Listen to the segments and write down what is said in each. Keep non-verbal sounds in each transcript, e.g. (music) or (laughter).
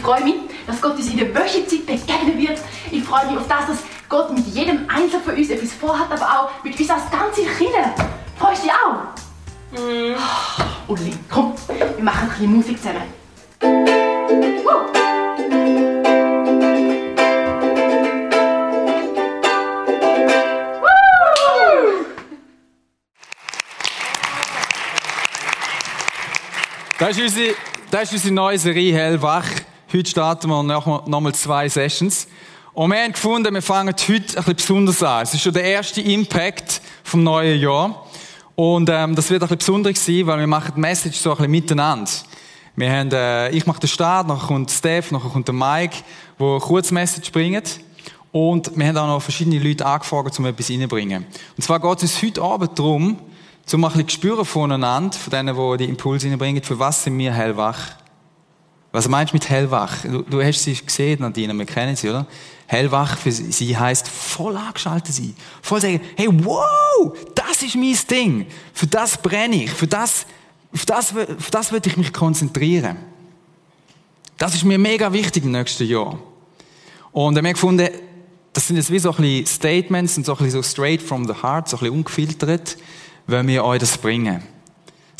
ich freue mich, dass Gott uns in der Wöchenzeit begegnen wird. Ich freue mich auf das, dass Gott mit jedem Einzelnen von uns etwas vorhat, aber auch mit uns als ganze Kinder. Freust du dich auch? Uli, komm, wir machen ein bisschen Musik zusammen. Woo. Das ist unsere, das ist unsere neue Serie Hellwach. Heute starten wir noch, noch mal zwei Sessions. Und wir haben gefunden, wir fangen heute ein bisschen besonders an. Es ist schon der erste Impact vom neuen Jahr. Und ähm, das wird ein bisschen besonders sein, weil wir machen die Message so ein bisschen miteinander. Wir haben, äh, ich mache den Start, nachher kommt Steph, nachher kommt der Mike, wo kurze Message bringt. Und wir haben auch noch verschiedene Leute angefragt, um etwas reinzubringen. Und zwar geht es heute Abend darum, um ein bisschen zu spüren voneinander, von denen, die die Impulse reinbringen, für was sind wir hellwach? Was meinst du mit hellwach? Du, du hast sie gesehen, Nadine, wir kennen sie, oder? Hellwach für sie heißt voll angeschaltet sein. Voll sagen, hey, wow, das ist mein Ding. Für das brenne ich. Für das, auf das, auf das will ich mich konzentrieren. Das ist mir mega wichtig im nächsten Jahr. Und wir haben gefunden, das sind jetzt wie so ein bisschen Statements und so ein bisschen so straight from the heart, so ein bisschen ungefiltert, wenn wir euch das bringen.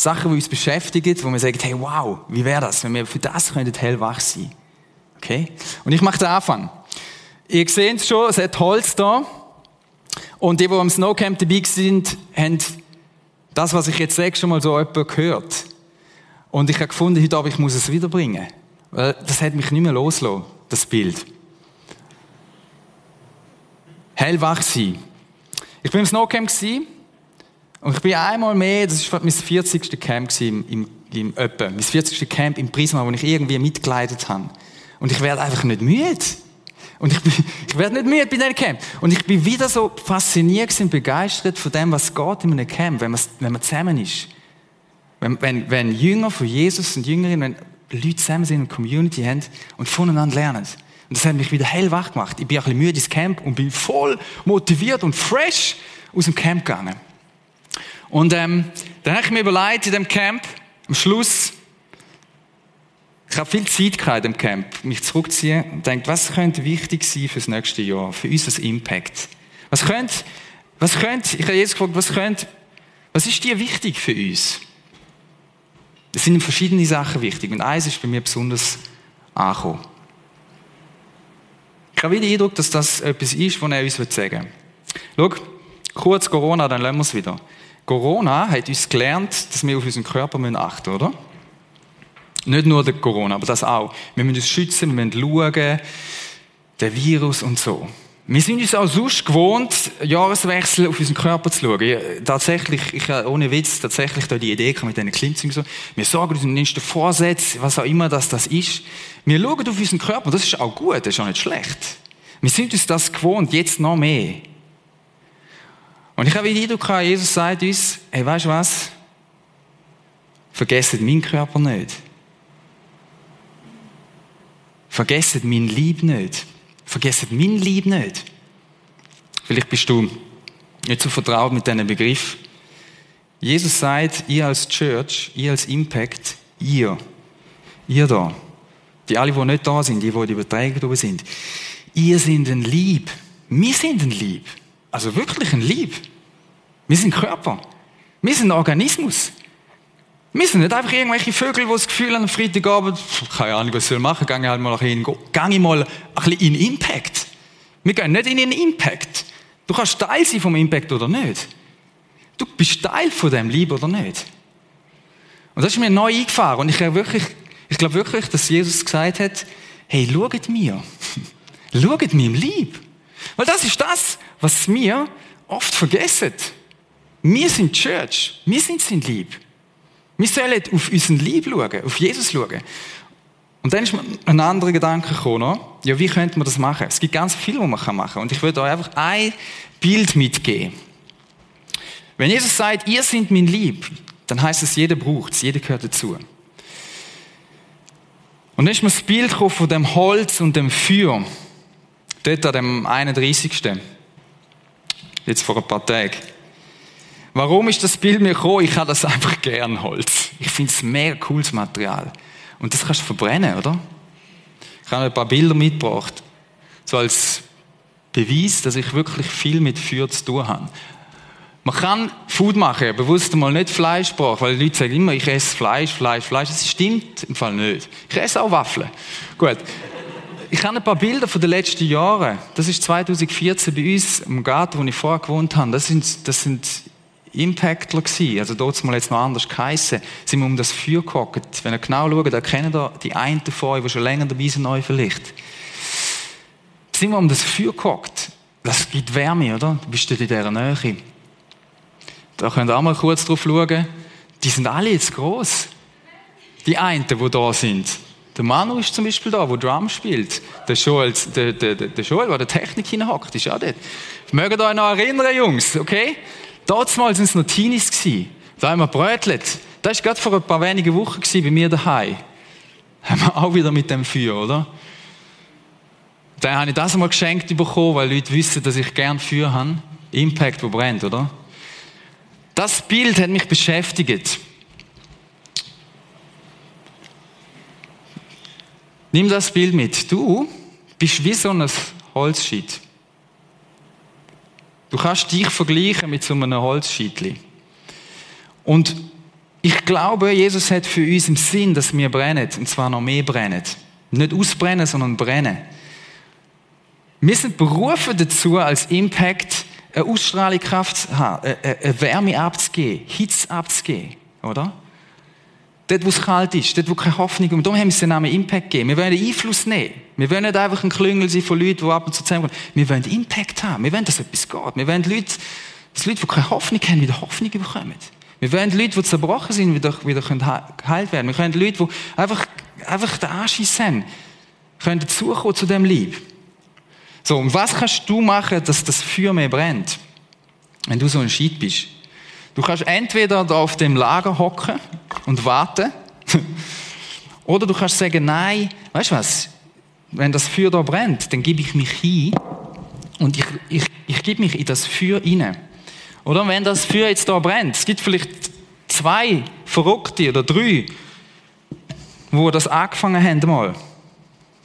Sachen, die uns beschäftigen, wo wir sagen, hey, wow, wie wäre das, wenn wir für das könnten hellwach sein. Okay? Und ich mache den Anfang. Ihr seht es schon, es hat Holz da. Und die, die am Snowcamp dabei sind, haben das, was ich jetzt sage, schon mal so jemand gehört. Und ich habe gefunden, heute Abend, ich muss es wiederbringen. Weil das hat mich nicht mehr losgelassen, das Bild. Hellwach sein. Ich bin im Snowcamp und ich bin einmal mehr, das war mein 40. Camp im, im, im Öppen, mein 40. Camp im Prisma, wo ich irgendwie mitgeleitet habe. Und ich werde einfach nicht müde. Und ich, bin, (laughs) ich werde nicht müde bei diesem Camp. Und ich bin wieder so fasziniert und begeistert von dem, was geht in einem Camp, wenn man, wenn man zusammen ist. Wenn, wenn, wenn Jünger von Jesus und Jüngerinnen, wenn Leute zusammen sind und Community haben und voneinander lernen. Und das hat mich wieder hellwach gemacht. Ich bin ein bisschen müde ins Camp und bin voll motiviert und fresh aus dem Camp gegangen. Und ähm, dann habe ich mir überlegt in dem Camp, am Schluss, ich habe viel Zeit gehabt im Camp, mich zurückziehen und denke, was könnte wichtig sein für das nächste Jahr, für uns als Impact? Was könnte, was könnte, ich habe jetzt gefragt, was könnte, was ist dir wichtig für uns? Es sind verschiedene Sachen wichtig und eins ist bei mir besonders angekommen. Ich habe wieder den Eindruck, dass das etwas ist, was er uns sagen will. Schau, kurz Corona, dann lassen wir es wieder. Corona hat uns gelernt, dass wir auf unseren Körper achten müssen, oder? Nicht nur der Corona, aber das auch. Wir müssen uns schützen, wir müssen schauen, der Virus und so. Wir sind uns auch sonst gewohnt, Jahreswechsel auf unseren Körper zu schauen. Tatsächlich, ich habe ohne Witz tatsächlich da die Idee mit diesen Klimmzügen so. Wir sagen uns nächsten Vorsatz, was auch immer das, das ist. Wir schauen auf unseren Körper, das ist auch gut, das ist auch nicht schlecht. Wir sind uns das gewohnt, jetzt noch mehr. Und ich habe den Eindruck, Jesus sagt uns, hey, weißt du was? Vergesst meinen Körper nicht. Vergesst mein Lieb nicht. Vergesst mein Lieb nicht. Vielleicht bist du nicht so vertraut mit diesem Begriff. Jesus sagt, ihr als Church, ihr als Impact, ihr, ihr da, die alle, die nicht da sind, die, die die Überträger da sind, ihr sind ein Lieb. Wir sind ein Lieb. Also wirklich ein Lieb. Wir sind Körper. Wir sind ein Organismus. Wir sind nicht einfach irgendwelche Vögel, die das Gefühl haben, am Freitagabend, keine Ahnung, was soll machen, gehe halt mal hin, gehe mal ein bisschen in Impact. Wir gehen nicht in einen Impact. Du kannst Teil sein vom Impact oder nicht. Du bist Teil von dem, Liebe oder nicht. Und das ist mir neu eingefahren. Und ich glaube wirklich, ich glaube wirklich, dass Jesus gesagt hat, hey, schaut mir. (laughs) schaut mir im Lieb. Weil das ist das, was wir oft vergessen. Wir sind Church. Wir sind sein Lieb. Wir sollen auf unseren Lieb schauen, auf Jesus schauen. Und dann ist mir ein anderer Gedanke gekommen, ja, wie könnte man das machen? Es gibt ganz viel, was man machen kann. Und ich würde euch einfach ein Bild mitgeben. Wenn Jesus sagt, ihr seid mein Lieb, dann heißt es, jeder braucht es, jeder gehört dazu. Und dann ist mir das Bild von dem Holz und dem Feuer, dort an dem 31. Jetzt vor ein paar Tagen. Warum ist das Bild mir gekommen? Ich habe das einfach gern, Holz. Ich finde es mega cooles Material. Und das kannst du verbrennen, oder? Ich habe ein paar Bilder mitgebracht. So als Beweis, dass ich wirklich viel mit Feuer zu tun habe. Man kann Food machen, bewusst mal nicht Fleischsprache, weil die Leute sagen immer, ich esse Fleisch, Fleisch, Fleisch. Das stimmt im Fall nicht. Ich esse auch Waffeln. Gut. Ich habe ein paar Bilder von den letzten Jahren. Das ist 2014 bei uns im Garten, wo ich vorher gewohnt habe. Das sind, das sind Impactler gewesen, also dort mal jetzt noch anders geheissen, sind wir um das Feuer gehockt. Wenn ihr genau schaut, dann kennen ihr die einen von euch, die schon länger dabei sind, neu vielleicht. Sind wir um das Feuer gehockt. Das gibt Wärme, oder? Du bist dort in dieser Nähe. Da könnt ihr auch mal kurz drauf schauen. Die sind alle jetzt gross. Die einen, die da sind. Der Manu ist zum Beispiel da, der Drum spielt. Der Joel, der, der, der Joel, der Technik hinhockt, ist auch dort. Mögt euch noch erinnern, Jungs, okay? Damals waren es noch Teenies. Da haben wir brötelt. Das war gerade vor ein paar wenigen Wochen bei mir daheim. Haben wir auch wieder mit dem Feuer, oder? Dann habe ich das einmal geschenkt bekommen, weil Leute wissen, dass ich gern Feuer habe. Impact, wo brennt, oder? Das Bild hat mich beschäftigt. Nimm das Bild mit. Du bist wie so ein Holzscheit. Du kannst dich vergleichen mit so einem Holzscheitli. Und ich glaube, Jesus hat für uns im Sinn, dass wir brennen, und zwar noch mehr brennen. Nicht ausbrennen, sondern brennen. Wir sind berufen dazu, als Impact eine Ausstrahlungskraft zu haben, eine Wärme abzugeben, Hitze abzugeben, oder? Dort, wo es kalt ist, dort, wo keine Hoffnung ist. Und darum haben wir den Namen Impact gegeben. Wir wollen Einfluss nehmen. Wir wollen nicht einfach ein Klüngel sein von Leuten, die ab und zu zusammenkommen. Wir wollen Impact haben. Wir wollen, dass etwas geht. Wir wollen Leute, dass Leute, die keine Hoffnung haben, wieder Hoffnung bekommen. Wir wollen Leute, die zerbrochen sind, wieder, wieder geheilt werden. Wir können Leute, die einfach, einfach den Anschiss haben, können dazukommen zu dem Lieb. So, und was kannst du machen, dass das Feuer mehr brennt? Wenn du so ein Scheit bist. Du kannst entweder da auf dem Lager hocken und warten. (laughs) Oder du kannst sagen, nein, weißt du was? Wenn das Feuer da brennt, dann gebe ich mich hin und ich, ich, ich gebe mich in das Feuer hinein. Oder wenn das Feuer jetzt da brennt, es gibt vielleicht zwei Verrückte oder drei, wo das angefangen haben mal.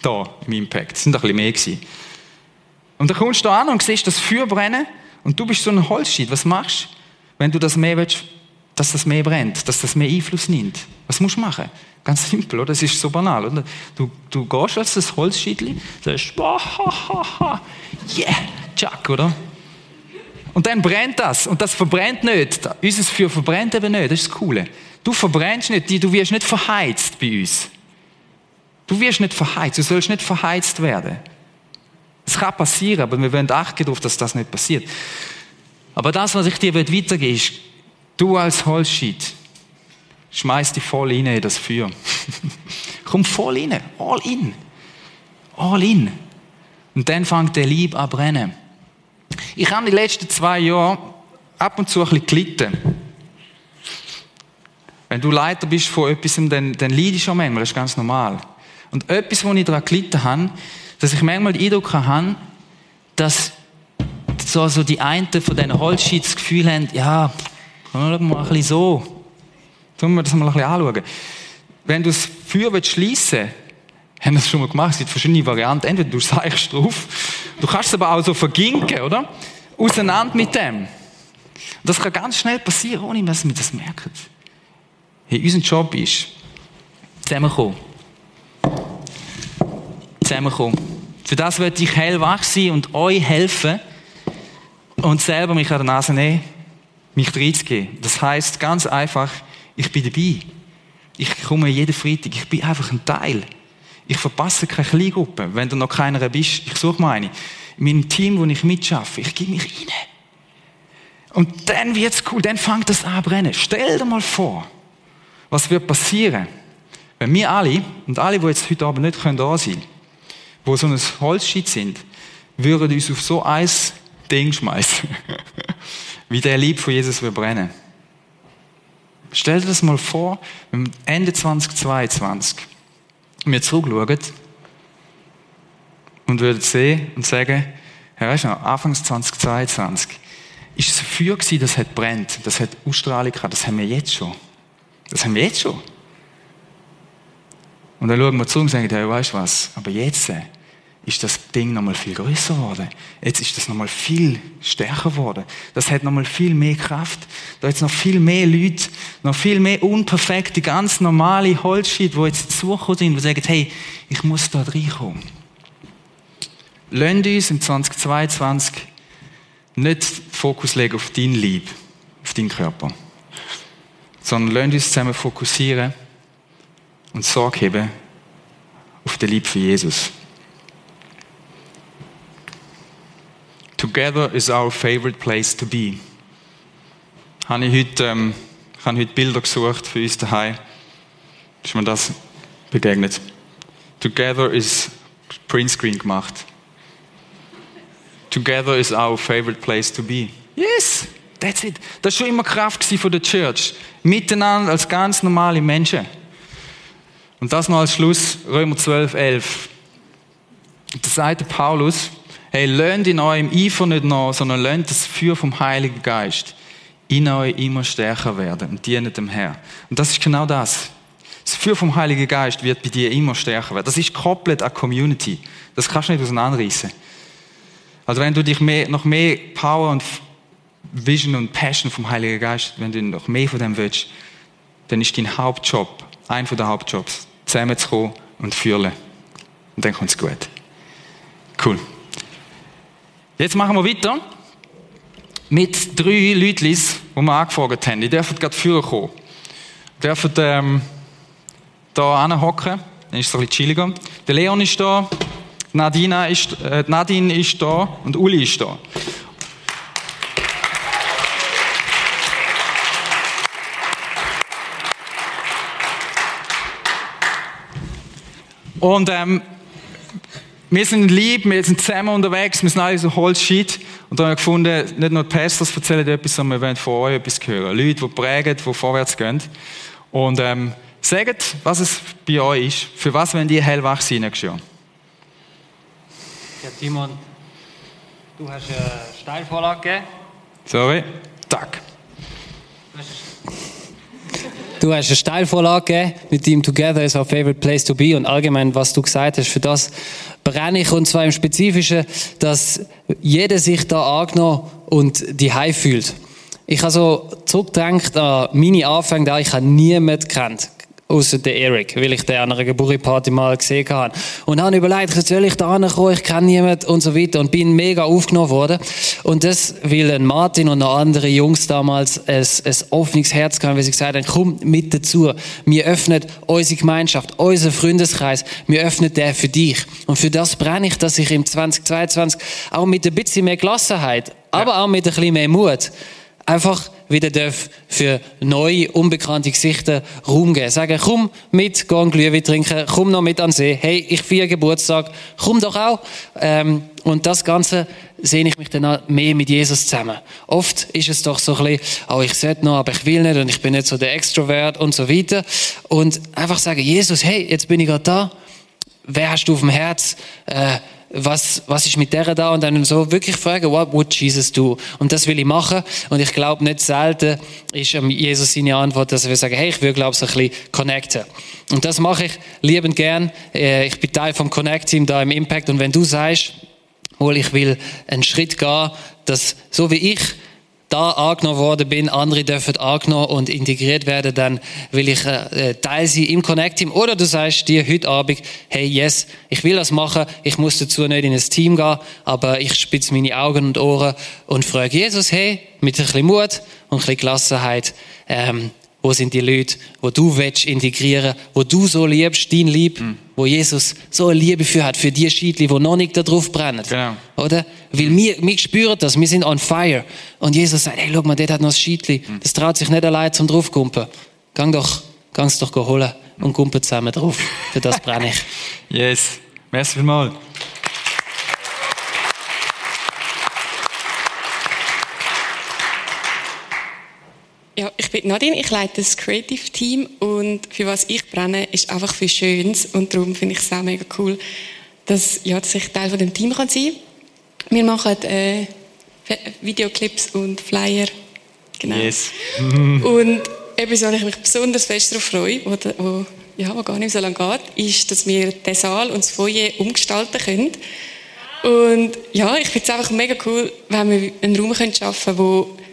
Da, im Impact. Es sind ein bisschen mehr gewesen. Und dann kommst du da an und siehst das Feuer brennen und du bist so ein Holzscheit. Was machst du? Wenn du das mehr willst, dass das mehr brennt, dass das mehr Einfluss nimmt. Was musst du machen? Ganz simpel, oder? Das ist so banal, oder? Du, du gehst als das Holzschiedli, sagst, ha, yeah, Chuck, oder? Und dann brennt das. Und das verbrennt nicht. Unser Feuer verbrennt eben nicht. Das ist das Coole. Du verbrennst nicht, du wirst nicht verheizt bei uns. Du wirst nicht verheizt, du sollst nicht verheizt werden. Es kann passieren, aber wir wollen achten darauf, dass das nicht passiert. Aber das, was ich dir weitergeben will, ist, du als Holzscheit, schmeiß dich voll rein in das Feuer. (laughs) Komm voll rein, all in. All in. Und dann fängt der Lieb an brennen. Ich habe die letzten zwei Jahre ab und zu ein bisschen gelitten. Wenn du Leiter bist von etwas, dann, dann leidest du auch manchmal, das ist ganz normal. Und etwas, wo ich daran gelitten habe, dass ich manchmal den Eindruck habe, dass so also die einen von diesen Holzschits das Gefühl haben, ja, mal ein bisschen so. Tun wir das mal ein bisschen anschauen. Wenn du das Feuer schliessen willst, haben wir das schon mal gemacht, es gibt verschiedene Varianten. Entweder du seichst drauf, du kannst es aber auch so verginken, oder? Auseinander mit dem. Das kann ganz schnell passieren, ohne dass wir das merken. Hey, unser Job ist, zusammenkommen. Zusammenkommen. Für das wird ich hellwach sein und euch helfen und selber mich an der Nase nehmen, mich reinzugeben. Das heißt ganz einfach, ich bin dabei. Ich komme jeden Freitag. Ich bin einfach ein Teil. Ich verpasse keine Kleingruppe. Wenn du noch keiner bist, ich suche meine. In meinem Team, wo ich mitschaffe, ich gebe mich rein. Und dann wird's cool, dann fängt das an brennen. Stell dir mal vor, was wird passieren, wenn wir alle, und alle, die jetzt heute Abend nicht da sein können, wo so ein Holzscheit sind, würden uns auf so ein Ding schmeißen, (laughs) wie der Lieb von Jesus wir brennen. Stell dir das mal vor, wenn Ende 2022 wir zurückschauen und würden sehen und sagen, Herr, weißt du noch, Anfangs 2022 ist es ein Feuer gewesen, das hat brennt, das hat Ausstrahlung gehabt, das haben wir jetzt schon. Das haben wir jetzt schon. Und dann schauen wir zu und sagen, hey, weißt du was, aber jetzt äh, ist das Ding nochmal viel größer geworden. Jetzt ist das nochmal viel stärker geworden. Das hat nochmal viel mehr Kraft. Da jetzt noch viel mehr Leute, noch viel mehr unperfekte, ganz normale Holzschnitte, die jetzt zugekommen sind, die sagen, hey, ich muss da reinkommen. Lasst uns im 2022 nicht Fokus legen auf dein Lieb, auf deinen Körper, sondern lasst uns zusammen fokussieren und Sorge haben auf den Lieb für Jesus. Together is our favorite place to be. Habe ich heute, ähm, ich habe heute Bilder gesucht für uns daheim. Ist mir das begegnet? Together is Printscreen gemacht. Together is our favorite place to be. Yes, that's it. Das war schon immer Kraft von der Church. Miteinander als ganz normale Menschen. Und das noch als Schluss, Römer 12, 11. Da sagt Paulus, hey, lernt in eurem Eifer nicht nach, sondern lernt das Feuer vom Heiligen Geist in euch immer stärker werden und dient dem Herrn. Und das ist genau das. Das Feuer vom Heiligen Geist wird bei dir immer stärker werden. Das ist komplett eine Community. Das kannst du nicht auseinanderreißen. Also wenn du dich mehr, noch mehr Power und Vision und Passion vom Heiligen Geist, wenn du noch mehr von dem willst, dann ist dein Hauptjob, ein von den Hauptjobs, zusammenzukommen und fühlen. Und dann kommt es gut. Cool. Jetzt machen wir weiter mit drei Leuten, die wir angefragt haben. Die dürfen gerade führen kommen. Die dürfen ähm, da hocken. Dann ist es ein bisschen chilliger. Der Leon ist da. Nadina ist, äh, Nadine ist da und Uli ist da. Und ähm, wir sind lieb, wir sind zusammen unterwegs, wir sind alle so Holzscheit. Und da haben wir gefunden, nicht nur die Pastors erzählen etwas, sondern wir wollen von euch etwas hören. Leute, die prägen, die vorwärts gehen. Und ähm, sagt, was es bei euch ist. Für was wollen die hellwach sein nächstes Jahr? Ja, Timon, du hast eine Steilvorlage gegeben. Sorry. Tack. Du hast eine Steilvorlage gegeben mit dem Together is our favorite place to be und allgemein, was du gesagt hast, für das brenne ich und zwar im Spezifischen, dass jeder sich da angenommen und die fühlt. Ich habe so zurückgedacht an meine Anfänge, da ich habe niemanden kennt außer der Eric, weil ich den an einer Geburtstagsparty mal gesehen habe. Und habe überlegt, jetzt soll ich da ankommen, ich kenne niemanden und so weiter und bin mega aufgenommen worden. Und das, weil ein Martin und noch andere Jungs damals ein, ein offenes Herz hatten, weil sie gesagt haben, komm mit dazu. Wir öffnen unsere Gemeinschaft, unseren Freundeskreis, wir öffnen den für dich. Und für das brenne ich, dass ich im 2022 auch mit ein bisschen mehr Gelassenheit, aber auch mit ein bisschen mehr Mut einfach wieder darf für neue, unbekannte Gesichter Raum geben. Sagen, komm mit, geh ein Glühwein trinken, komm noch mit an den See. Hey, ich feiere Geburtstag, komm doch auch. Ähm, und das Ganze sehe ich mich dann auch mehr mit Jesus zusammen. Oft ist es doch so ein bisschen, oh, ich sollte noch, aber ich will nicht und ich bin nicht so der Extrovert und so weiter. Und einfach sagen, Jesus, hey, jetzt bin ich gerade da. Wer hast du auf dem Herz? Äh, was, was ist mit der da? Und dann so wirklich fragen, what would Jesus do? Und das will ich machen. Und ich glaube, nicht selten ist Jesus seine Antwort, dass er sagen, hey, ich will, glaube ich, so ein bisschen connecten. Und das mache ich liebend gern. Äh, ich bin Teil vom Connect-Team da im Impact. Und wenn du sagst, wohl, ich will einen Schritt gehen, dass so wie ich da angenommen worden bin, andere dürfen angenommen und integriert werden, dann will ich äh, Teil sein im Connect-Team. Oder du sagst dir heute Abend, hey, yes, ich will das machen, ich muss dazu nicht in ein Team gehen, aber ich spitze meine Augen und Ohren und frage Jesus, hey, mit ein bisschen Mut und ein bisschen Gelassenheit, ähm, wo sind die Leute, wo du willst integrieren, wo du so liebst, dein Lieb, mhm. Wo Jesus so eine Liebe für hat, für die Schiedli, die noch nicht da drauf brennen. Genau. Oder? Weil wir, wir spüren das, wir sind on fire. Und Jesus sagt, hey, schau mal, dort hat noch ein Schiedli. Mhm. Das traut sich nicht allein zum draufkumpen. Gang doch, gang's doch holen und kumpen zusammen drauf. Für das brenne ich. (laughs) yes. Merci vielmals. Ja, ich bin Nadine, ich leite das Creative Team und für was ich brenne, ist einfach für Schönes und darum finde ich es auch mega cool, dass, ja, dass ich Teil von dem Team kann sein kann. Wir machen äh, Videoclips und Flyer. Genau. Yes. (laughs) (laughs) und etwas, wo ich mich besonders fest darauf freue, wo, wo, ja, wo gar nicht so lange geht, ist, dass wir den Saal und das Foyer umgestalten können. Und ja, ich finde es einfach mega cool, wenn wir einen Raum schaffen können, wo wo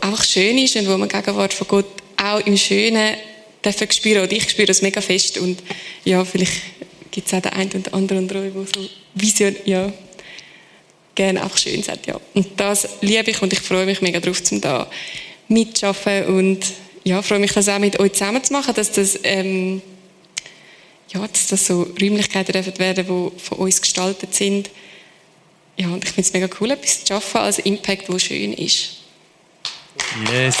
einfach schön ist und wo man Gegenwart von Gott auch im Schönen dürfen spüren. Und ich spüre das mega fest. Und ja, vielleicht gibt es auch den einen und anderen der so Vision, ja, gerne einfach schön sagt, ja. Und das liebe ich und ich freue mich mega drauf, zum da mitzuschaffen und ja, freue mich, das auch mit euch zusammen zu machen, dass das, ähm, ja, dass das so Räumlichkeiten dürfen werden, die von uns gestaltet sind. Ja, und ich finde es mega cool, etwas zu schaffen als Impact, wo schön ist. Yes.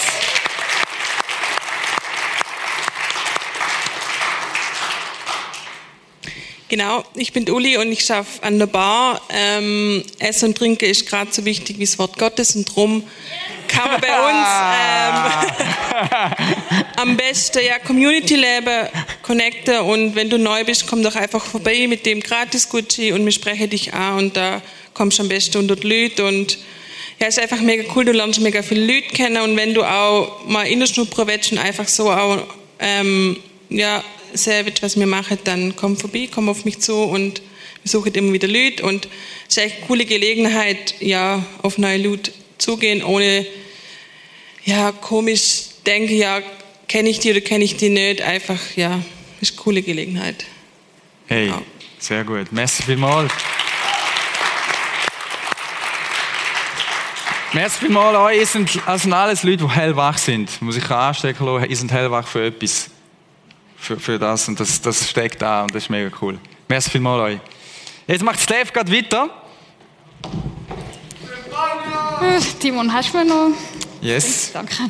Genau, ich bin Uli und ich arbeite an der Bar. Ähm, Essen und Trinken ist gerade so wichtig wie das Wort Gottes und darum kann man bei (laughs) uns ähm, (laughs) am besten ja Community leben, connecten und wenn du neu bist, komm doch einfach vorbei mit dem gratis Gucci und wir sprechen dich an und da kommst du am besten unter die Leute und ja, es ist einfach mega cool, du lernst mega viele Leute kennen und wenn du auch mal in der Schnupper willst und einfach so auch, ähm, ja, sehen willst, was wir machen, dann komm vorbei, komm auf mich zu und wir suchen immer wieder Leute und es ist echt eine coole Gelegenheit, ja, auf neue Leute zugehen, ohne, ja, komisch denke, ja, kenne ich die oder kenne ich die nicht, einfach, ja, ist eine coole Gelegenheit. Hey, ja. sehr gut. Merci vielmals. Merci vielmals euch. Ihr sind, also alles Leute, die hellwach sind. Muss ich anstecken lassen. Ihr sind hellwach für etwas. Für, für das. Und das, das steckt da und das ist mega cool. Merci vielmals euch. Jetzt macht Steph gerade weiter. Äh, Timon, hast du mir noch? Yes. Danke.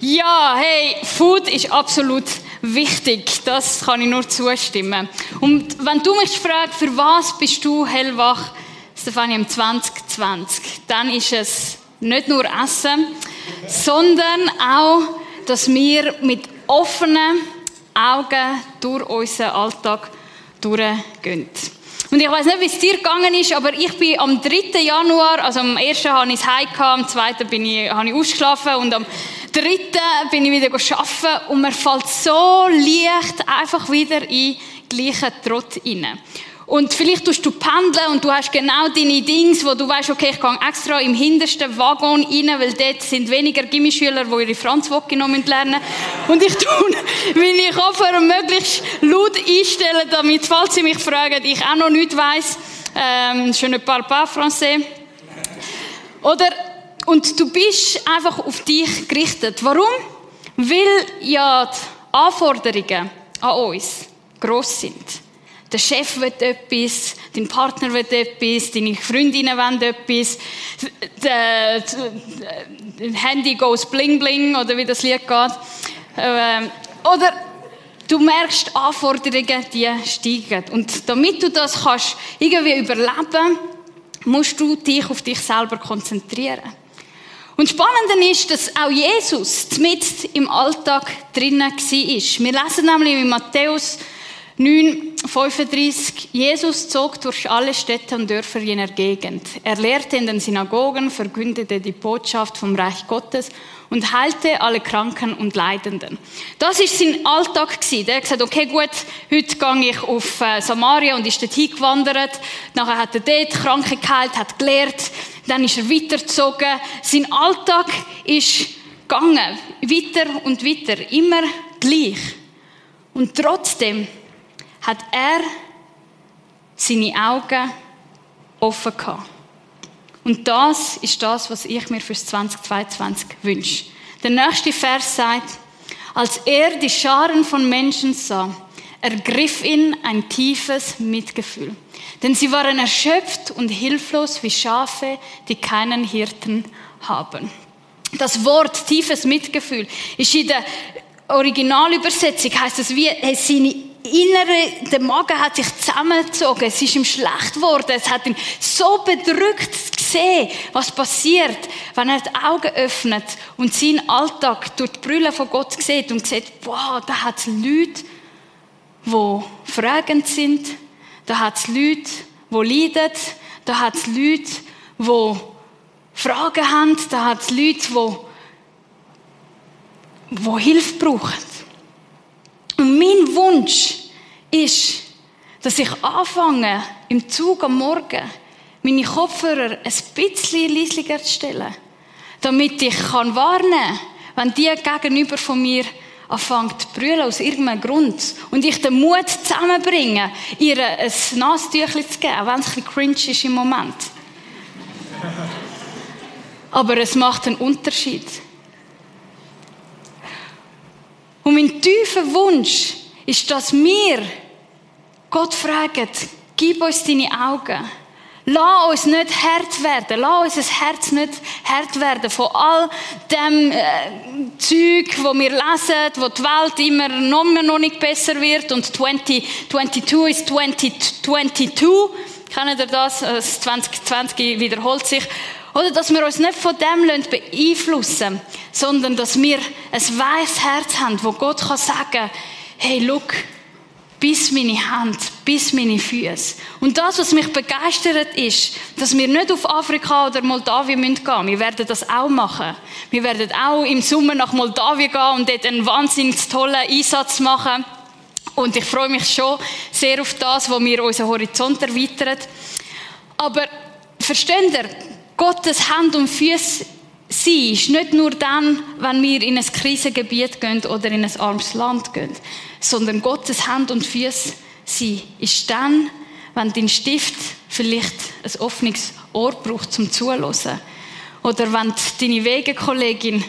Ja, hey, Food ist absolut wichtig. Das kann ich nur zustimmen. Und wenn du mich fragst, für was bist du hellwach, Stefanie, im 2020, dann ist es nicht nur Essen, sondern auch, dass wir mit offenen Augen durch unseren Alltag durchgehen. Und ich weiß nicht, wie es dir gegangen ist, aber ich bin am 3. Januar, also am 1. habe ich es heim am 2. bin ich, habe ich ausgeschlafen und am 3. bin ich wieder arbeiten und mir fällt so leicht einfach wieder in gleichen Trott rein. Und vielleicht tust du pendeln und du hast genau deine Dings, wo du weißt, okay, ich gehe extra im hintersten Waggon rein, weil dort sind weniger Gimmischüler, die ihre Franz noch lernen Und ich tue (laughs) meine Kopfhörer möglichst laut einstellen, damit, falls sie mich fragen, ich auch noch nicht weiss, ähm, je ne parle pas français. Oder, und du bist einfach auf dich gerichtet. Warum? Weil ja die Anforderungen an uns gross sind der Chef will etwas, dein Partner will etwas, deine Freundinnen wollen etwas, das Handy goes bling bling, oder wie das Lied geht. Ähm, oder du merkst, Anforderungen, die steigen. Und damit du das kannst irgendwie überleben, musst du dich auf dich selber konzentrieren. Und spannend ist, dass auch Jesus mit im Alltag drinnen war. Wir lesen nämlich in Matthäus 9,35 Jesus zog durch alle Städte und Dörfer jener Gegend. Er lehrte in den Synagogen, verkündete die Botschaft vom Reich Gottes und heilte alle Kranken und Leidenden. Das ist sein Alltag gewesen. Der hat gesagt, okay, gut, heute gehe ich auf äh, Samaria und ist dort hingewandert. Nachher hat er dort Kranke geheilt, hat gelehrt. Dann ist er weitergezogen. Sein Alltag ist gegangen. Weiter und weiter. Immer gleich. Und trotzdem hat er seine Augen offen gehabt. Und das ist das, was ich mir fürs 2022 wünsche. Der nächste Vers sagt, als er die Scharen von Menschen sah, ergriff ihn ein tiefes Mitgefühl. Denn sie waren erschöpft und hilflos wie Schafe, die keinen Hirten haben. Das Wort tiefes Mitgefühl ist in der Originalübersetzung heißt es wie seine innere, der Magen hat sich zusammengezogen, es ist ihm schlecht geworden, es hat ihn so bedrückt gesehen, was passiert, wenn er die Augen öffnet und seinen Alltag durch die Brille von Gott sieht und sieht, wow, da hat es Leute, die fragend sind, da hat es Leute, die leiden, da hat es Leute, die Fragen haben, da hat es Leute, die, die Hilfe brauchen. Mein Wunsch ist, dass ich anfange, im Zug am Morgen meine Kopfhörer ein bisschen leislicher zu stellen, damit ich kann warnen wenn die gegenüber von mir anfängt zu brüllen aus irgendeinem Grund und ich den Mut zusammenbringe, ihr ein Nasentüchchen zu geben, wenn es ein bisschen cringe ist im Moment. Aber es macht einen Unterschied. Und mein tiefer Wunsch ist, dass wir Gott fragen, gib uns deine Augen. Lass uns nicht hart werden. Lass uns ein Herz nicht hart werden von all dem äh, Zeug, wo wir lesen, wo die Welt immer noch, noch nicht besser wird und 2022 ist 2022. Kennt ihr das? Das 2020 wiederholt sich. Oder dass wir uns nicht von dem beeinflussen sondern dass wir ein weiches Herz haben, wo Gott kann sagen, hey, look, bis meine Hand, bis meine Füße. Und das, was mich begeistert, ist, dass wir nicht auf Afrika oder Moldawien gehen müssen. Wir werden das auch machen. Wir werden auch im Sommer nach Moldawien gehen und dort einen wahnsinnig tollen Einsatz machen. Und ich freue mich schon sehr auf das, wo wir unseren Horizont erweitern. Aber versteht ihr, Gottes Hand und Füße sein ist nicht nur dann, wenn wir in ein Krisengebiet gehen oder in ein armes Land gehen, sondern Gottes Hand und Füße sein ist dann, wenn dein Stift vielleicht ein offenes Ohr braucht zum Zuhören. Oder wenn deine Wegekollegin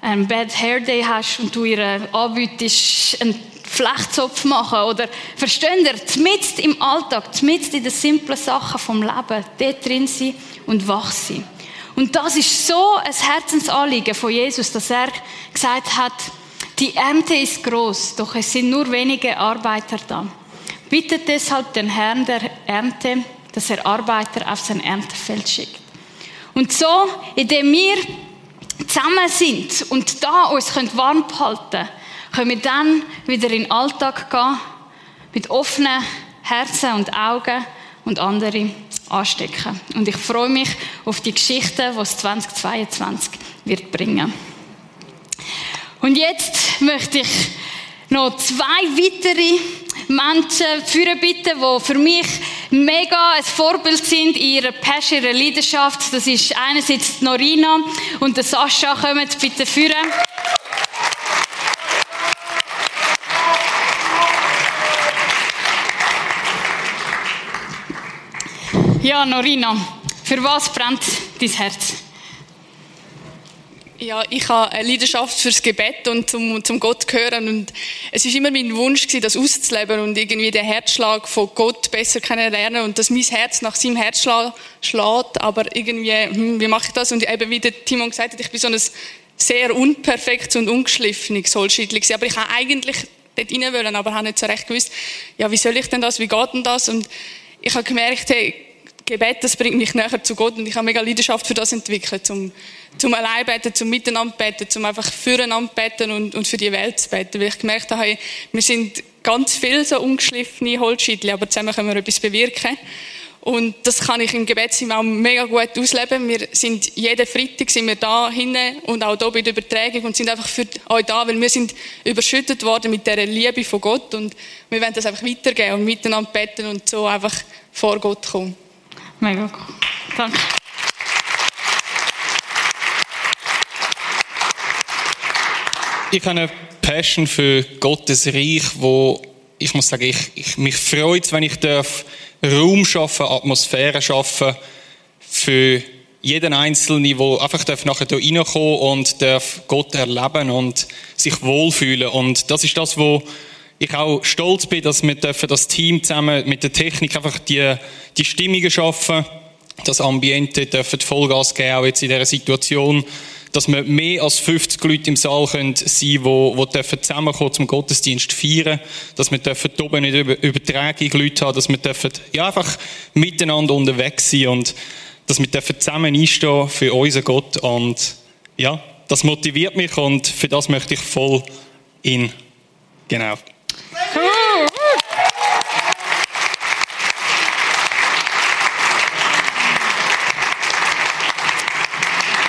einen Bad Hair Day hast und du ihr anbietest, einen Flechtzopf machen. Oder, versteht ihr, mitten im Alltag, mitten in den simplen Sachen vom Leben, dort drin sein und wach sein. Und das ist so ein Herzensanliegen von Jesus, dass er gesagt hat, die Ernte ist groß, doch es sind nur wenige Arbeiter da. Bittet deshalb den Herrn der Ernte, dass er Arbeiter auf sein Erntefeld schickt. Und so, indem wir zusammen sind und da uns warm behalten können, können wir dann wieder in den Alltag gehen, mit offenen Herzen und Augen und andere anstecken. Und ich freue mich auf die Geschichte, die es 2022 wird bringen. Und jetzt möchte ich noch zwei weitere Menschen führen bitten, die für mich mega ein Vorbild sind in ihrer Passion, ihrer Leidenschaft. Das ist einerseits Norina und der Sascha. Kommt bitte führen. Ja, Norina, für was brennt dein Herz? Ja, ich habe eine Leidenschaft fürs Gebet und zum, zum Gott hören und es ist immer mein Wunsch gewesen, das auszuleben und irgendwie den Herzschlag von Gott besser kennenlernen und dass mein Herz nach seinem Herzschlag schlägt, aber irgendwie, hm, wie mache ich das? Und eben wie der Timon gesagt hat, ich bin so ein sehr unperfektes und ungeschliffenes Holzschädel aber ich habe eigentlich dort rein wollen, aber habe nicht so recht gewusst, ja, wie soll ich denn das, wie geht denn das? Und ich habe gemerkt, hey, Gebet, das bringt mich näher zu Gott und ich habe mega Leidenschaft für das entwickelt, zum, zum allein beten, zum miteinander beten, zum einfach füreinander beten und, und für die Welt zu beten, weil ich gemerkt habe, wir sind ganz viel so ungeschliffene Holzschädel, aber zusammen können wir etwas bewirken. Und das kann ich im Gebetsteam auch mega gut ausleben. Wir sind jeden Freitag sind wir da hinten und auch hier bei der Übertragung und sind einfach für euch da, weil wir sind überschüttet worden mit dieser Liebe von Gott und wir wollen das einfach weitergeben und miteinander beten und so einfach vor Gott kommen. Mega cool. Danke. ich habe eine Passion für Gottes Reich, wo ich muss sagen, ich, ich mich freut, wenn ich darf Raum schaffen, Atmosphäre schaffen für jeden Einzelnen, der einfach darf nachher hier reinkommen und darf Gott erleben und sich wohlfühlen. Und das ist das, wo ich auch stolz bin, dass wir dürfen das Team zusammen mit der Technik einfach die, die Stimmungen schaffen, das Ambiente dürfen Vollgas geben, auch jetzt in dieser Situation dass wir mehr als 50 Leute im Saal können sein können, die, die zusammenkommen zum Gottesdienst feiern, dass wir dürfen oben nicht über Übertragung Leute haben, dass wir dürfen, ja, einfach miteinander unterwegs sein und dass wir dürfen zusammen einstehen für unseren Gott und ja, das motiviert mich und für das möchte ich voll in. Genau.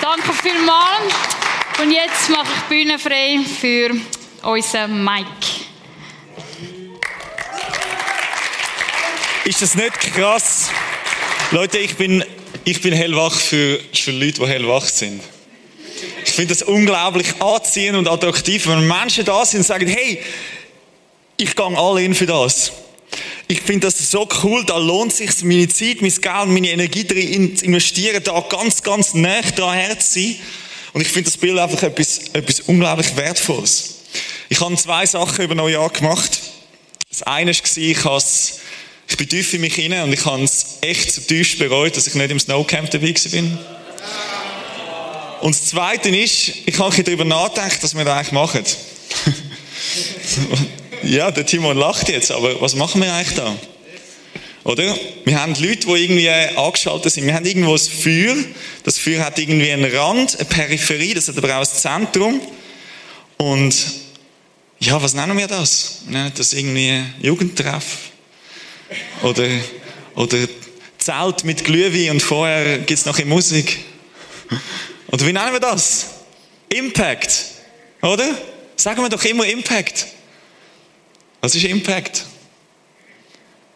Danke vielmals. Und jetzt mache ich Bühne frei für unseren Mike. Ist das nicht krass? Leute, ich bin, ich bin hellwach für, für Leute, die hellwach sind. Ich finde das unglaublich anziehend und attraktiv, wenn Menschen da sind und sagen, hey, ich gehe alle in für das. Ich finde das so cool, da lohnt es sich, meine Zeit, mein Geld, meine Energie darin zu investieren, da ganz, ganz nah dran zu sein. Und ich finde das Bild einfach etwas, etwas unglaublich Wertvolles. Ich habe zwei Sachen über Neujahr gemacht. Das eine war, ich, ich bin tief in mich hinein und ich habe es echt zutiefst bereut, dass ich nicht im Snowcamp dabei bin. Und das Zweite ist, ich habe darüber nachgedacht, was wir da eigentlich machen. (laughs) Ja, der Timon lacht jetzt, aber was machen wir eigentlich da? Oder? Wir haben Leute, die irgendwie angeschaltet sind. Wir haben irgendwo ein Feuer. Das Feuer hat irgendwie einen Rand, eine Peripherie, das hat aber auch ein Zentrum. Und ja, was nennen wir das? Wir nennen das irgendwie Jugendtreff. Oder, oder Zelt mit Glühwein und vorher gibt es noch Musik. Oder wie nennen wir das? Impact. Oder? Sagen wir doch immer Impact. Was ist Impact?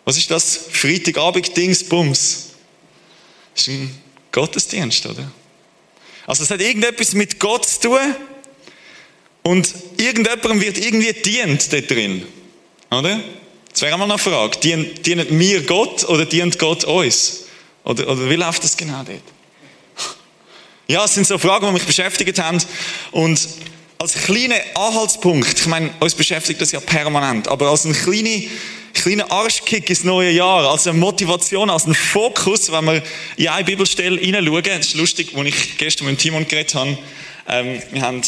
Was ist das Freitagabend-Dingsbums? Das ist ein Gottesdienst, oder? Also es hat irgendetwas mit Gott zu tun und irgendjemandem wird irgendwie dient da drin, oder? Das wäre einmal eine Frage. Dient, dienen wir Gott oder dient Gott uns? Oder, oder wie läuft das genau dort? Ja, es sind so Fragen, die mich beschäftigt haben und als kleiner Anhaltspunkt, ich meine, uns beschäftigt das ja permanent, aber als ein kleiner, kleiner Arschkick ins neue Jahr, als eine Motivation, als ein Fokus, wenn wir in eine Bibelstelle hineinschauen, ist lustig, als ich gestern mit Timon geredet habe, ähm, wir haben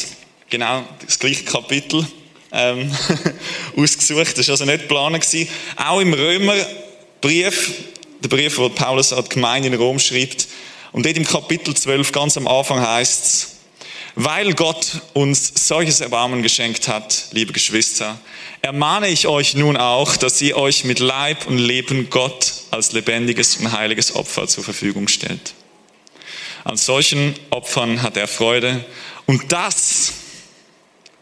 genau das gleiche Kapitel ähm, (laughs) ausgesucht, das war also nicht geplant. Auch im Römerbrief, der Brief, wo Paulus an die Gemeinde in Rom schreibt, und dort im Kapitel 12, ganz am Anfang heißt es, weil Gott uns solches Erbarmen geschenkt hat, liebe Geschwister, ermahne ich euch nun auch, dass ihr euch mit Leib und Leben Gott als lebendiges und heiliges Opfer zur Verfügung stellt. An solchen Opfern hat er Freude und das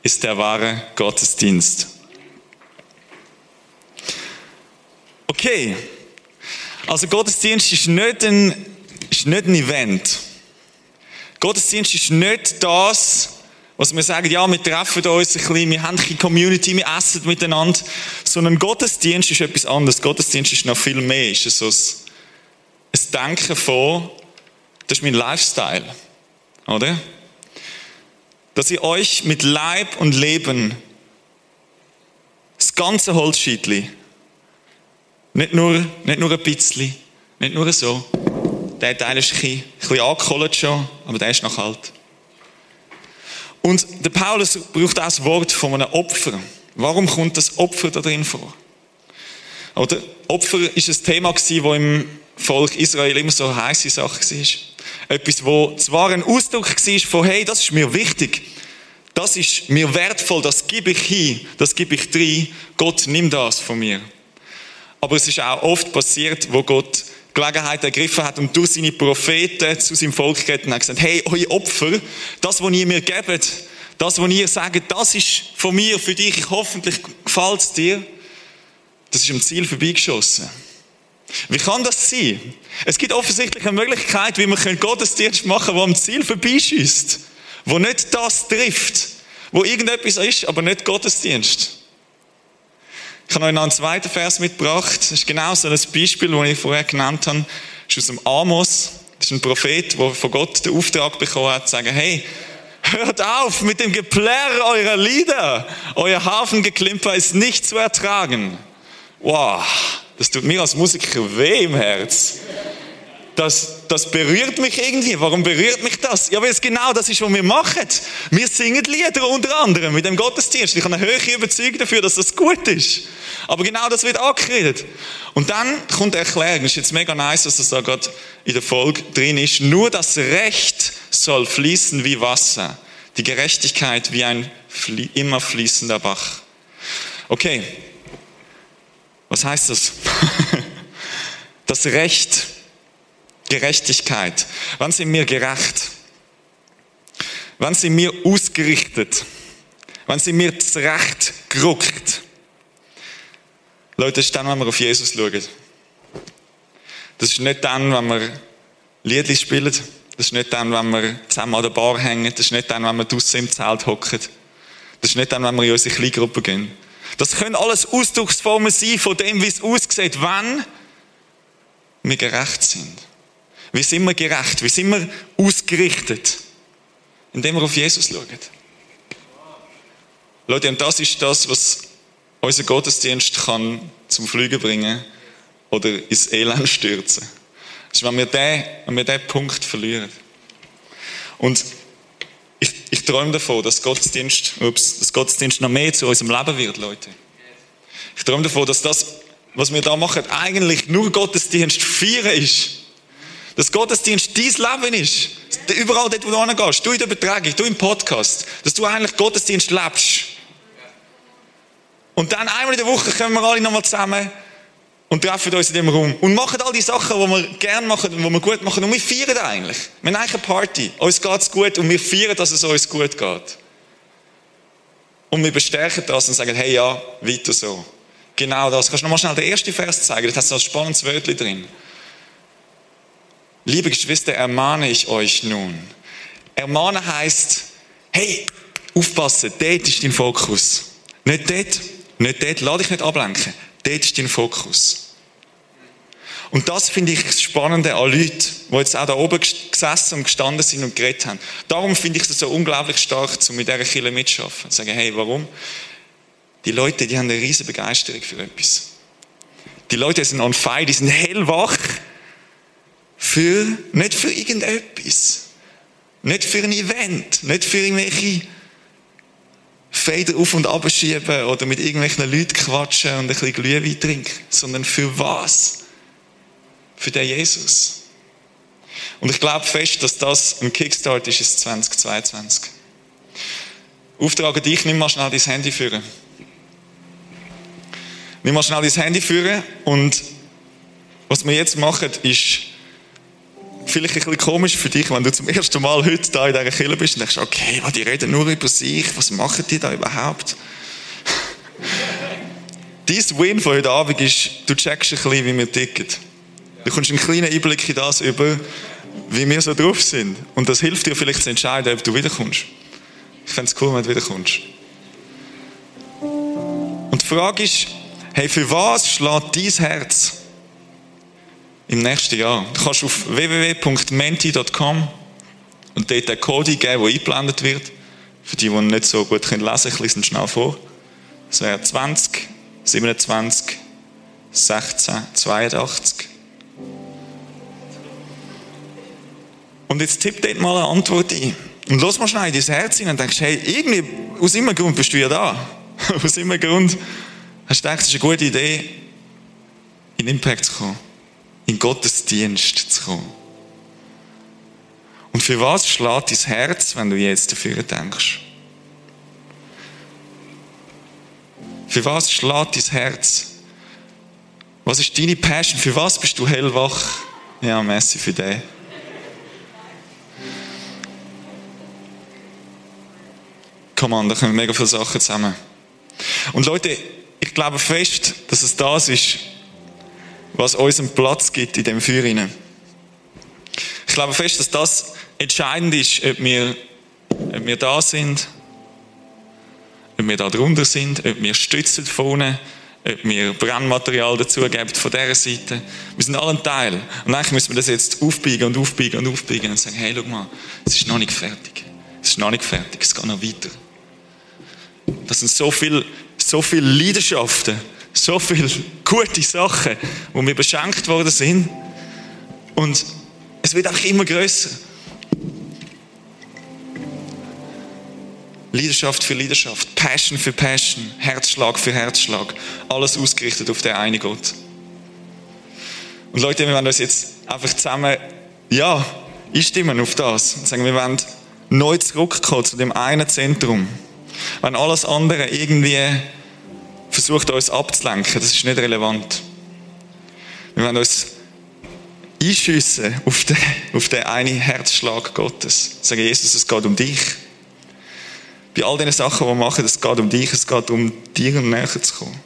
ist der wahre Gottesdienst. Okay, also Gottesdienst ist nicht ein, ist nicht ein Event. Gottesdienst ist nicht das, was wir sagen, ja, wir treffen uns ein bisschen, wir haben eine Community, wir essen miteinander, sondern Gottesdienst ist etwas anderes. Gottesdienst ist noch viel mehr. Ist so ein, ein Denken von, das ist mein Lifestyle. Oder? Dass ihr euch mit Leib und Leben das ganze Holzschiedli, nicht nur, nicht nur ein bisschen, nicht nur so, der Teil ist ein bisschen, angekohlt schon, aber der ist noch kalt. Und der Paulus braucht auch das Wort von einem Opfer. Warum kommt das Opfer da drin vor? Oder Opfer ist ein Thema gewesen, wo im Volk Israel immer so eine heisse Sache war. Etwas, wo zwar ein Ausdruck war von, hey, das ist mir wichtig, das ist mir wertvoll, das gebe ich hin, das gebe ich drin, Gott nimm das von mir. Aber es ist auch oft passiert, wo Gott Gelegenheit ergriffen hat und durch seine Propheten zu seinem Volk geredet und hat gesagt, hey, euer Opfer, das, was ihr mir gebt, das, was ihr sagt, das ist von mir für dich, ich hoffentlich gefällt es dir, das ist am Ziel vorbeigeschossen. Wie kann das sein? Es gibt offensichtlich eine Möglichkeit, wie man Gottesdienst machen kann, der am Ziel vorbeischießt, wo nicht das trifft, wo irgendetwas ist, aber nicht Gottesdienst. Ich habe euch noch einen zweiten Vers mitgebracht. Das ist genau so ein Beispiel, das ich vorher genannt habe. Das ist aus dem Amos. Das ist ein Prophet, der von Gott den Auftrag bekommen hat, zu sagen, hey, hört auf mit dem Geplärr eurer Lieder. Euer Hafengeklimper ist nicht zu ertragen. Wow, das tut mir als Musiker weh im Herz. Das, das berührt mich irgendwie. Warum berührt mich das? Ja, weil es genau das ist, was wir machen. Wir singen Lieder unter anderem mit dem Gottesdienst. Ich habe eine höhere Überzeugung dafür, dass das gut ist. Aber genau das wird angeredet. Und dann kommt die Erklärung. Es ist jetzt mega nice, dass das da gerade in der Folge drin ist. Nur das Recht soll fließen wie Wasser. Die Gerechtigkeit wie ein immer fließender Bach. Okay. Was heißt das? (laughs) Das Recht, Gerechtigkeit. Wann sind wir gerecht? Wann sind wir ausgerichtet? Wann sind wir das Recht gerückt? Leute, das ist dann, wenn wir auf Jesus schauen. Das ist nicht dann, wenn wir Liedli spielen. Das ist nicht dann, wenn wir zusammen an der Bar hängen. Das ist nicht dann, wenn wir draussen im Zelt hocken. Das ist nicht dann, wenn wir in unsere Kleingruppe gehen. Das können alles Ausdrucksformen sein von dem, wie es aussieht, wenn wir gerecht sind. Wie sind wir gerecht? Wie sind wir ausgerichtet? Indem wir auf Jesus schauen. Leute, und das ist das, was unser Gottesdienst kann zum Fliegen bringen oder ins Elend stürzen. Das ist, wenn wir diesen, wenn wir diesen Punkt verlieren. Und ich, ich träume davon, dass Gottesdienst, ups, dass Gottesdienst noch mehr zu unserem Leben wird, Leute. Ich träume davon, dass das, was wir da machen, eigentlich nur Gottesdienst feiern ist. Dass Gottesdienst dein Leben ist. Überall dort, wo du hingehst, du in der Übertragung, du im Podcast, dass du eigentlich Gottesdienst lebst. Und dann einmal in der Woche kommen wir alle nochmal zusammen und treffen uns in dem Raum und machen all die Sachen, die wir gerne machen, die wir gut machen. Und wir feiern eigentlich. Wir haben eigentlich eine Party. Uns geht es gut und wir feiern, dass es uns gut geht. Und wir bestärken das und sagen, hey ja, weiter so. Genau das. Kannst du nochmal schnell den ersten Vers zeigen? Das hat so ein spannendes Wörtchen drin. Liebe Geschwister, ermahne ich euch nun. Ermahnen heißt, hey, aufpassen, dort ist dein Fokus. Nicht dort, nicht dort, lass dich nicht ablenken. Dort ist dein Fokus. Und das finde ich das Spannende an Leuten, die jetzt auch da oben gesessen und gestanden sind und geredet haben. Darum finde ich es so unglaublich stark, um mit dieser Kirche mitzuschaffen. Und sagen, hey, warum? Die Leute, die haben eine riesige Begeisterung für etwas. Die Leute sind on fire, die sind hellwach für, nicht für irgendetwas. Nicht für ein Event, nicht für irgendwelche Feder auf und ab schieben oder mit irgendwelchen Leuten quatschen und ein bisschen Glühwein trinken, sondern für was? Für den Jesus. Und ich glaube fest, dass das ein Kickstart ist ins 2022. Auftrage dich, nimm mal schnell dein Handy führen. Nimm mal schnell dein Handy führen und was wir jetzt machen, ist vielleicht ein bisschen komisch für dich, wenn du zum ersten Mal heute da in dieser Kirche bist und denkst, okay, die reden nur über sich, was machen die da überhaupt? (laughs) Dein Win von heute Abend ist, du checkst ein bisschen, wie wir ticken. Du kommst einen kleinen Einblick in das über, wie wir so drauf sind. Und das hilft dir vielleicht zu entscheiden, ob du wiederkommst. Ich fände es cool, wenn du wiederkommst. Und die Frage ist, hey, für was schlägt dein Herz? Im nächsten Jahr. Du kannst auf www.menti.com und dort den Code eingeben, der eingeblendet wird. Für die, die nicht so gut lesen können, ich lese ihn schnell vor. Das wäre 20, 27, 16, 82. Und jetzt tipp dort mal eine Antwort ein. Und lass mal schnell in dein Herz hin und denkst, hey, irgendwie, aus irgendeinem Grund bist du ja da. (laughs) aus irgendeinem Grund hast du gedacht, es ist eine gute Idee, in Impact zu kommen in Gottes Dienst zu kommen. Und für was schlägt dein Herz, wenn du jetzt dafür denkst? Für was schlägt dein Herz? Was ist deine Passion? Für was bist du hellwach? Ja, merci für den. Come on, da kommen mega viele Sachen zusammen. Und Leute, ich glaube fest, dass es das ist, was uns einen Platz gibt in dem Feuer. Ich glaube fest, dass das entscheidend ist, ob wir, ob wir da sind, ob wir da drunter sind, ob wir stützen vorne, ob wir Brennmaterial dazugeben von dieser Seite. Wir sind alle ein Teil. Und eigentlich müssen wir das jetzt aufbiegen und aufbiegen und aufbiegen und sagen, hey, schau mal, es ist noch nicht fertig. Es ist noch nicht fertig, es geht noch weiter. Das sind so viele, so viele Leidenschaften, so viele gute Sachen, wo wir beschenkt worden sind. Und es wird einfach immer größer. Leidenschaft für Leidenschaft, Passion für Passion, Herzschlag für Herzschlag. Alles ausgerichtet auf den einen Gott. Und Leute, wir wollen uns jetzt einfach zusammen, ja, einstimmen auf das. Und sagen, wir wollen neu zurückkommen zu dem einen Zentrum. Wenn alles andere irgendwie versucht, uns abzulenken, das ist nicht relevant. Wir wollen uns einschiessen auf den, auf den einen Herzschlag Gottes. Sagen, Jesus, es geht um dich. Bei all den Sachen, die wir machen, es geht um dich, es geht um dir näher zu kommen.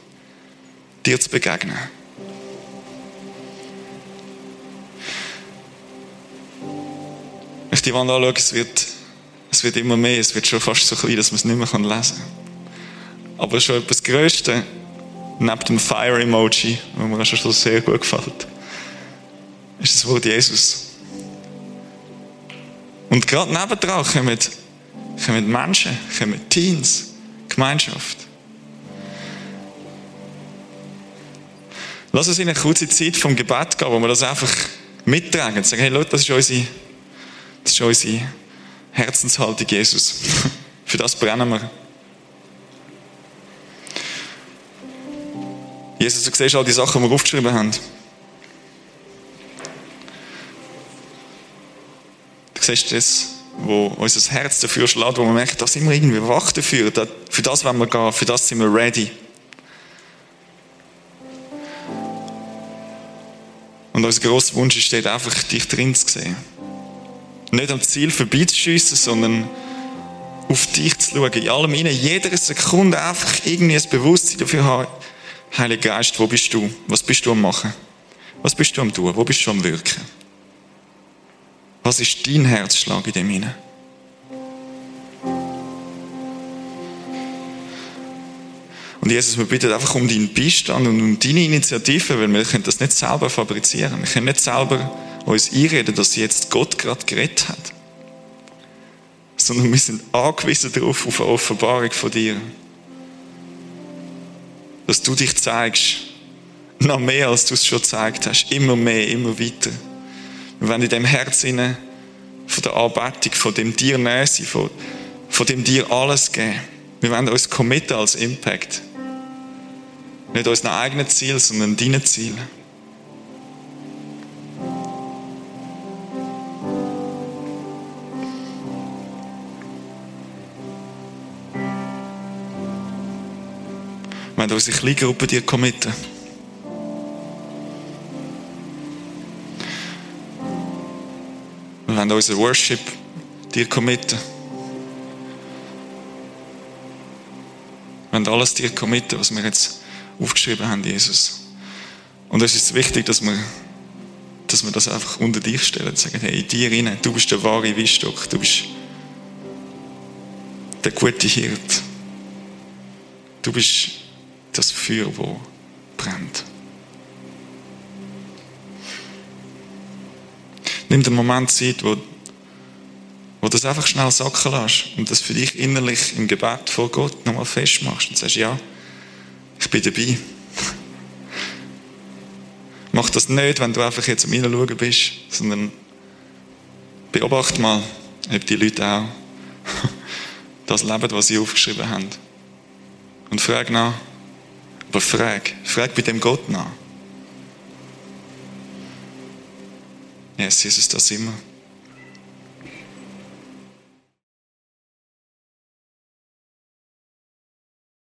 Dir zu begegnen. Wenn ich die Wand anschaue, es wird, es wird immer mehr, es wird schon fast so klein, dass man es nicht mehr lesen kann. Aber schon etwas Größte, neben dem Fire-Emoji, das mir schon sehr gut gefällt, ist das Wort Jesus. Und gerade nebendran kommen kommen Menschen, kommen Teens, Gemeinschaft. Lass uns in eine kurze Zeit vom Gebet gehen, wo wir das einfach mittragen und sagen, hey Leute, das ist unsere, das ist unsere Herzenshaltung, Jesus. (laughs) Für das brennen wir. Jesus, du siehst all die Sachen, die wir aufgeschrieben haben. Du siehst das, wo unser Herz dafür schlägt, wo wir merken, da sind wir irgendwie wach dafür, für das wollen wir gehen, für das sind wir ready. Und unser grosser Wunsch ist einfach, dich drin zu sehen. Nicht am Ziel vorbeizuschiessen, sondern auf dich zu schauen, in allem innen, jeder Sekunde einfach irgendwie ein Bewusstsein dafür haben, Heiliger Geist, wo bist du? Was bist du am machen? Was bist du am tun? Wo bist du am wirken? Was ist dein Herzschlag in dem hinein? Und Jesus, wir bitten einfach um deinen Beistand und um deine Initiative, weil wir können das nicht selber fabrizieren. Wir können nicht selber uns einreden, dass jetzt Gott gerade geredet hat. Sondern wir sind angewiesen darauf, auf eine Offenbarung von dir. Dass du dich zeigst, noch mehr, als du es schon gezeigt hast. Immer mehr, immer weiter. Wir wollen in dem Herz inne von der Anbetung, von dem dir näher sein, von, von dem dir alles geben. Wir wollen uns committen als Impact. Nicht unseren eigenen Ziel, sondern deinen Ziel. Wollen unsere Kleingruppe dir committen. Wir wollen unser Worship dir committen. Wir wollen alles dir committen, was wir jetzt aufgeschrieben haben, Jesus. Und es ist wichtig, dass wir, dass wir das einfach unter dich stellen und sagen, hey, in dir rein, du bist der wahre Weinstock, du bist der gute Hirt. Du bist das Feuer, das brennt. Nimm den Moment Zeit, wo, wo das einfach schnell sacken lässt und das für dich innerlich im Gebet vor Gott nochmal festmachst und sagst, ja, ich bin dabei. (laughs) Mach das nicht, wenn du einfach jetzt am Hineinschauen bist, sondern beobachte mal, ob die Leute auch (laughs) das leben, was sie aufgeschrieben haben. Und frag nach. Aber frag. Frag bei dem Gott nach. Yes, Jesus, das immer.